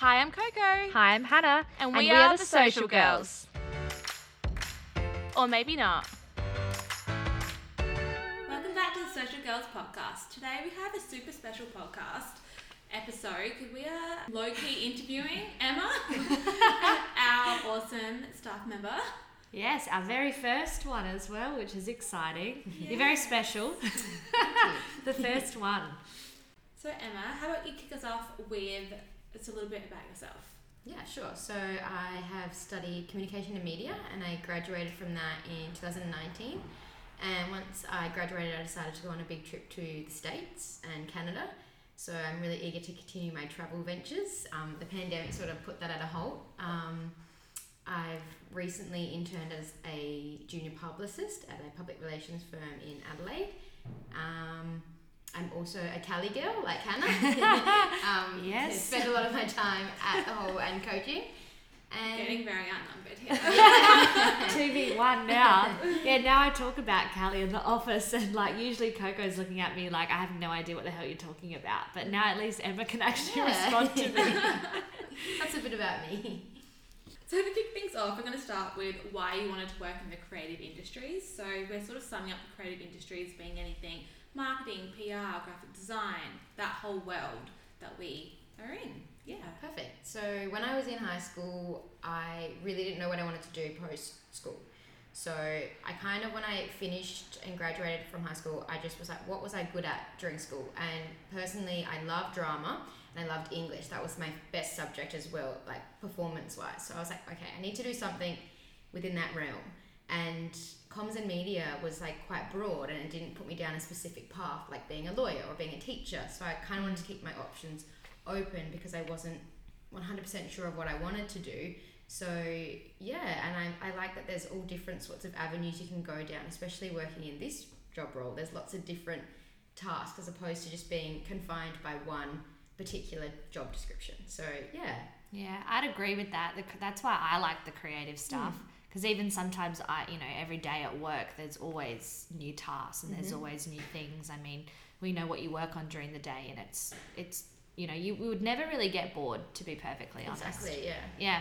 Hi, I'm Coco. Hi, I'm Hannah, And we, are, the Social Girls. Or maybe not. Welcome back to the Social Girls podcast. Today we have a super special podcast episode because we are low key interviewing Emma, our awesome staff member. Yes, our very first one as well, which is exciting. You're very special. the first one. So, Emma, how about you kick us off with just a little bit about yourself? Yeah, sure. So I have studied communication and media and I graduated from that in 2019. And once I graduated, I decided to go on a big trip to the States and Canada. So I'm really eager to continue my travel ventures. Um, the pandemic sort of put that at a halt. Um, I've recently interned as a junior publicist at a public relations firm in Adelaide. Um, I'm also a Cali girl, like Hannah. um, Yes. Spend a lot of my time at the hall and coaching. And Getting very outnumbered here. 2v1 now. Yeah, now I talk about Callie in the office, and like usually Coco's looking at me like I have no idea what the hell you're talking about. But now at least Emma can actually Yeah. respond to me. that's a bit about me. So to kick things off, we're going to start with why you wanted to work in the creative industries. So we're sort of summing up the creative industries being anything marketing, PR, graphic design, that whole world that we are in. Yeah. Perfect. So when I was in high school, I really didn't know what I wanted to do post school. So I kind of, when I finished and graduated from high school, I just was like, what was I good at during school? And personally, I love drama I loved English. That was my best subject as well, like performance wise. So I was like, okay, I need to do something within that realm. And comms and media was like quite broad and it didn't put me down a specific path, like being a lawyer or being a teacher. So I kind of wanted to keep my options open because I wasn't 100% sure of what I wanted to do. So, yeah, and I, I like that there's all different sorts of avenues you can go down, especially working in this job role. There's lots of different tasks as opposed to just being confined by one particular job description. So, yeah. Yeah, I'd agree with that. That's why I like the creative hmm. stuff. Because even sometimes I, you know, every day at work, there's always new tasks and there's mm-hmm. always new things. I mean, we know what you work on during the day, and it's, it's, you know, you we would never really get bored, to be perfectly honest. Exactly, yeah. Yeah.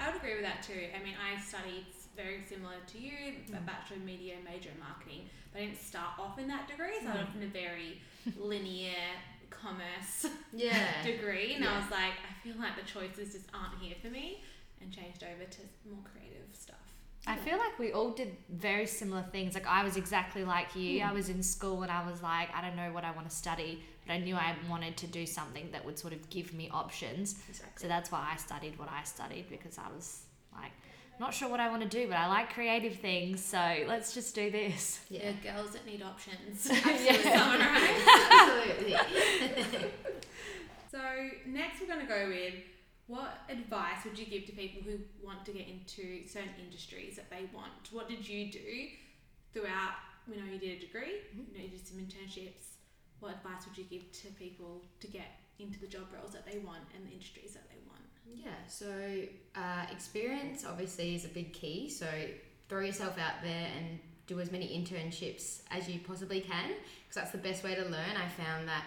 I would agree with that too. I mean, I studied very similar to you, a mm. bachelor of media, major in marketing, but I didn't start off in that degree. so I started off in a very linear commerce Yeah. degree, and I was like, I feel like the choices just aren't here for me, and changed over to more creative stuff. I feel like we all did very similar things. Like I was exactly like you. I hmm. was in school and I was like, I don't know what I want to study, but I knew I wanted to do something that would sort of give me options. Exactly. So that's why I studied what I studied because I was like, not sure what I want to do, but I like creative things. So let's just do this. Yeah. Yeah, girls that need options. Absolutely. Someone right. Absolutely. So next we're going to go with what advice would you give to people who want to get into certain industries that they want? What did you do throughout? We know you did a degree. You know you did some internships. What advice would you give to people to get into the job roles that they want and the industries that they want? Yeah, so uh, experience obviously is a big key. So throw yourself out there and do as many internships as you possibly can because that's the best way to learn. I found that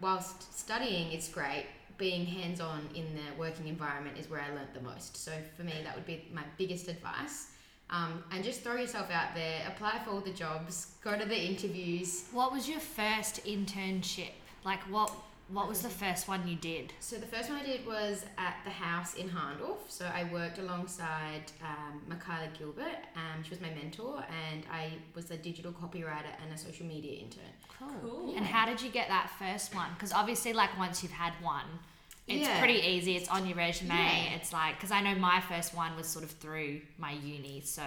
whilst studying is great, being hands on in the working environment is where I learnt the most. So for me, that would be my biggest advice. Um, and just throw yourself out there, apply for all the jobs, go to the interviews, What was your first internship? Like what what was the first one you did? So the first one I did was at the house in Hahndorf. So I worked alongside um, Michaela Gilbert. Um, she was my mentor, and I was a digital copywriter and a social media intern. Cool. And how did you get that first one? Because obviously, like once you've had one, it's Yeah. pretty easy. It's on your resume. Yeah. It's like because I know my first one was sort of through my uni. So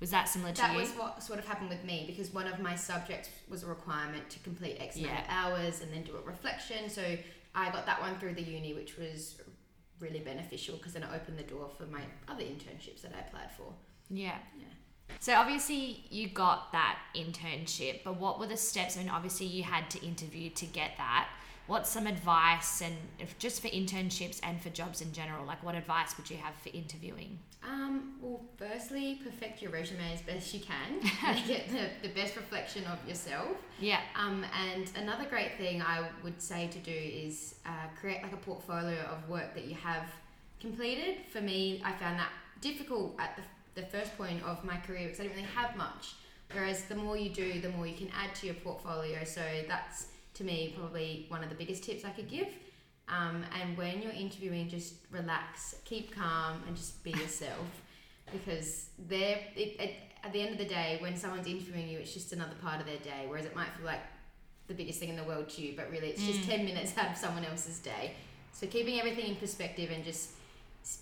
was that similar to That you? was what sort of happened with me because one of my subjects was a requirement to complete X amount of Yeah. hours and then do a reflection. So I got that one through the uni, which was really beneficial because then it opened the door for my other internships that I applied for. yeah. Yeah. So obviously you got that internship, but what were the steps? I mean, obviously you had to interview to get that. What's some advice and if just for internships and for jobs in general? Like, what advice would you have for interviewing? Um, well, firstly, perfect your resume as best you can. Make it the, the best reflection of yourself. Yeah. Um, and another great thing I would say to do is uh, create like a portfolio of work that you have completed. For me, I found that difficult at the, the first point of my career because I didn't really have much. Whereas the more you do, the more you can add to your portfolio. So that's to me probably one of the biggest tips I could give. Um, and when you're interviewing, just relax, keep calm, and just be yourself. because they're it, it, at the end of the day, when someone's interviewing you, it's just another part of their day. Whereas it might feel like the biggest thing in the world to you, but really it's just Mm. ten minutes out of someone else's day. So keeping everything in perspective and just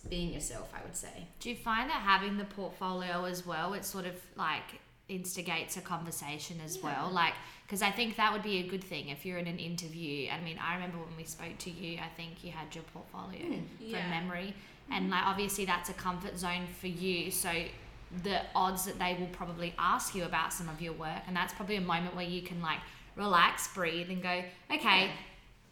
being yourself, I would say. Do you find that having the portfolio as well, it's sort of like instigates a conversation as Yeah. well? Like, because I think that would be a good thing if you're in an interview. I mean, I remember when we spoke to you, I think you had your portfolio Mm. from Yeah. memory. And like, obviously, that's a comfort zone for you. So, the odds that they will probably ask you about some of your work, and that's probably a moment where you can like relax, breathe, and go, okay. Yeah.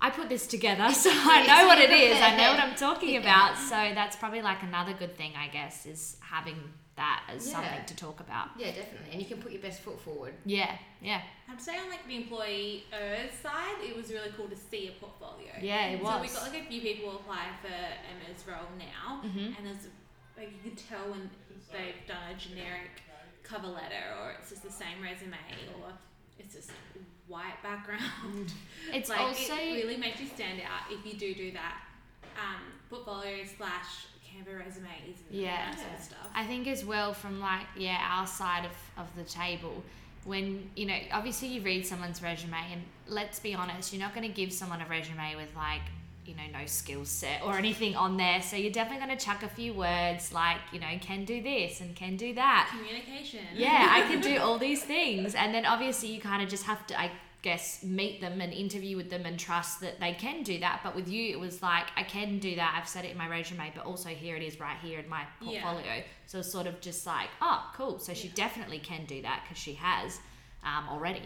I put this together, so I know what it is. I know what I'm talking about. So that's probably like another good thing, I guess, is having that as Yeah. something to talk about. Yeah, definitely. And you can put your best foot forward. Yeah, yeah, I'd say on like the employer's side, it was really cool to see a portfolio. yeah. It was. So we was. got like a few people apply for Emma's role now, Mhm. and there's like you can tell when they've done a generic cover letter, or it's just the same resume, or it's just white background. It's like also it really makes you stand out if you do do that. Um, portfolio slash Canva resume is really Yeah. that sort of stuff. I think as well from like yeah our side of, of the table when you know obviously you read someone's resume and let's be honest you're not going to give someone a resume with like you know no skill set or anything on there. So you're definitely going to chuck a few words like you know can do this and can do that. Communication. yeah i can do all these things. And then obviously you kind of just have to i guess meet them and interview with them and trust that they can do that. But with you it was like i can do that. I've said it in my resume but also here it is right here in my Yeah. portfolio. So it's sort of just like oh cool. So she Yeah. definitely can do that because she has um, already.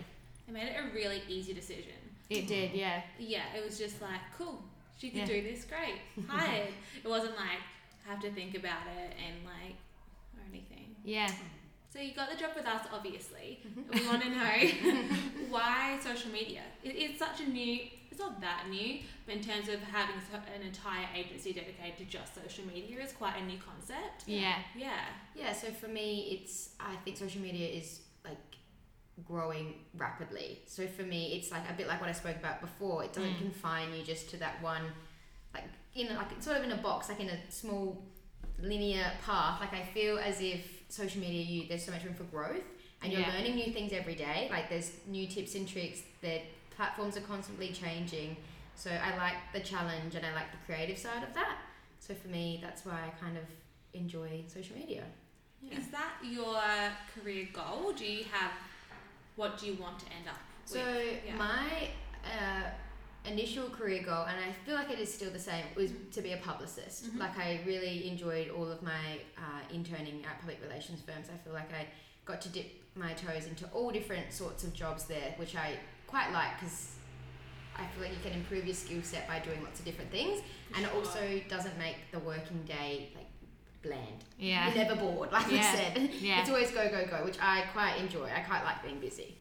It made it a really easy decision. it did yeah. Yeah, it was just like, cool, she can Yeah. do this, great, hired. it wasn't like, I have to think about it and like, or anything. yeah So you got the job with us, obviously. Mm-hmm. We want to know why social media. It, it's such a new. It's not that new, but in terms of having an entire agency dedicated to just social media, is quite a new concept. yeah Yeah. Yeah, so for me, it's I think social media is like growing rapidly. So for me, it's like a bit like what I spoke about before. It doesn't Mm. confine you just to that one, like in a- like it's sort of in a box, like in a small linear path. Like I feel as if social media, you there's so much room for growth, and you're Yeah. learning new things every day. Like there's new tips and tricks. The platforms are constantly changing. So I like the challenge and I like the creative side of that. So for me, that's why I kind of enjoy social media. Yeah. Is that your career goal? Do you have what do you want to end up So with? Yeah. my uh, initial career goal, and I feel like it is still the same, was to be a publicist. Mhm. Like I really enjoyed all of my uh, interning at public relations firms. I feel like I got to dip my toes into all different sorts of jobs there, which I quite like because I feel like you can improve your skill set by doing lots of different things, and it Sure. also doesn't make the working day like bland. yeah You're never bored, like Yeah. said. yeah It's always go go go, which I quite enjoy. I quite like being busy.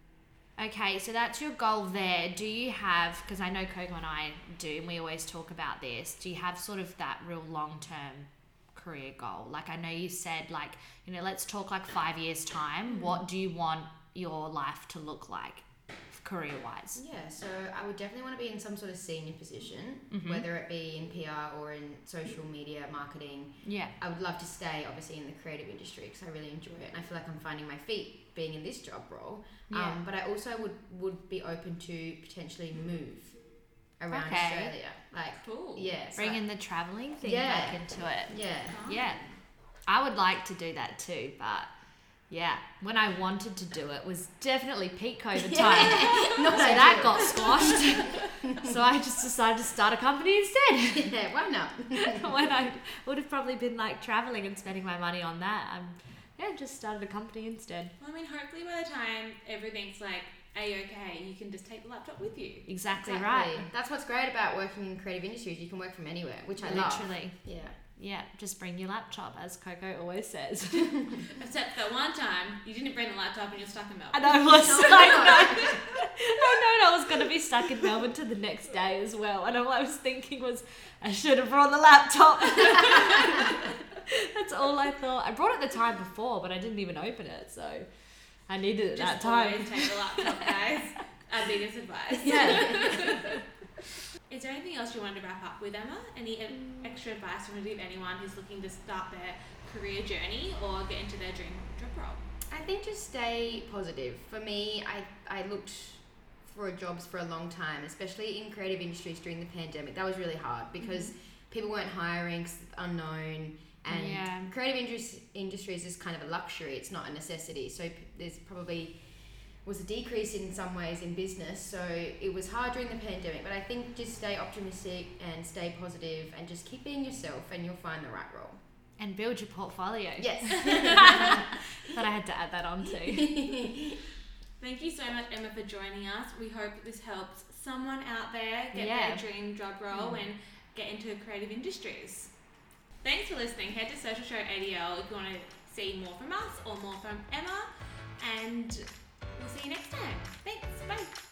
Okay, so that's your goal there. Do you have, because I know Coco and I do, and we always talk about this, do you have sort of that real long term career goal? Like, I know you said, like, you know, let's talk like five years' time. What do you want your life to look like career wise? Yeah, so I would definitely want to be in some sort of senior position, Mhm. whether it be in PR or in social media marketing. Yeah. I would love to stay, obviously, in the creative industry because I really enjoy it, and I feel like I'm finding my feet being in this job role. Yeah. Um, but I also would would be open to potentially move around Okay. Australia, like Cool. yeah, so Bringing the traveling thing Yeah. back into it. yeah. Yeah. I would like to do that too, but yeah, when I wanted to do it was definitely peak COVID time. Not so that got squashed. so I just decided to start a company instead. yeah, why not? when I would have probably been like traveling and spending my money on that. I'm yeah, just started a company instead. Well, I mean, hopefully by the time everything's like a okay. You can just take the laptop with you. Exactly, Exactly. right. That's what's great about working in creative industries. You can work from anywhere, which I love. Literally. Yeah. Yeah, just bring your laptop, as Coco always says. Except that one time you didn't bring the laptop and you're stuck in Melbourne. And I was no. no. I know I was going to be stuck in Melbourne to the next day as well. And all I was thinking was, I should have brought the laptop. That's all I thought. I brought it the time before, but I didn't even open it. So I needed it Just that time. take the laptop, guys. Our biggest advice. Yeah. Is there anything else you wanted to wrap up with, Emma? Any e- extra advice you want to give anyone who's looking to start their career journey or get into their dream job role? I think just stay positive. For me, I, I looked for jobs for a long time, especially in creative industries during the pandemic. That was really hard because mm-hmm. people weren't hiring, 'cause it's unknown, and Yeah. creative indus- industries is kind of a luxury. It's not a necessity. So p- there's probably was a decrease in some ways in business. So it was hard during the pandemic. But I think just stay optimistic and stay positive, and just keep being yourself, and you'll find the right role. And build your portfolio. Yes. But I had to add that on too. Thank you so much, Emma, for joining us. We hope this helps someone out there get Yeah. their dream job role Mm. and get into creative industries. Thanks for listening. Head to Social Show ADL if you want to see more from us or more from Emma. And we'll see you next time. Thanks. Bye.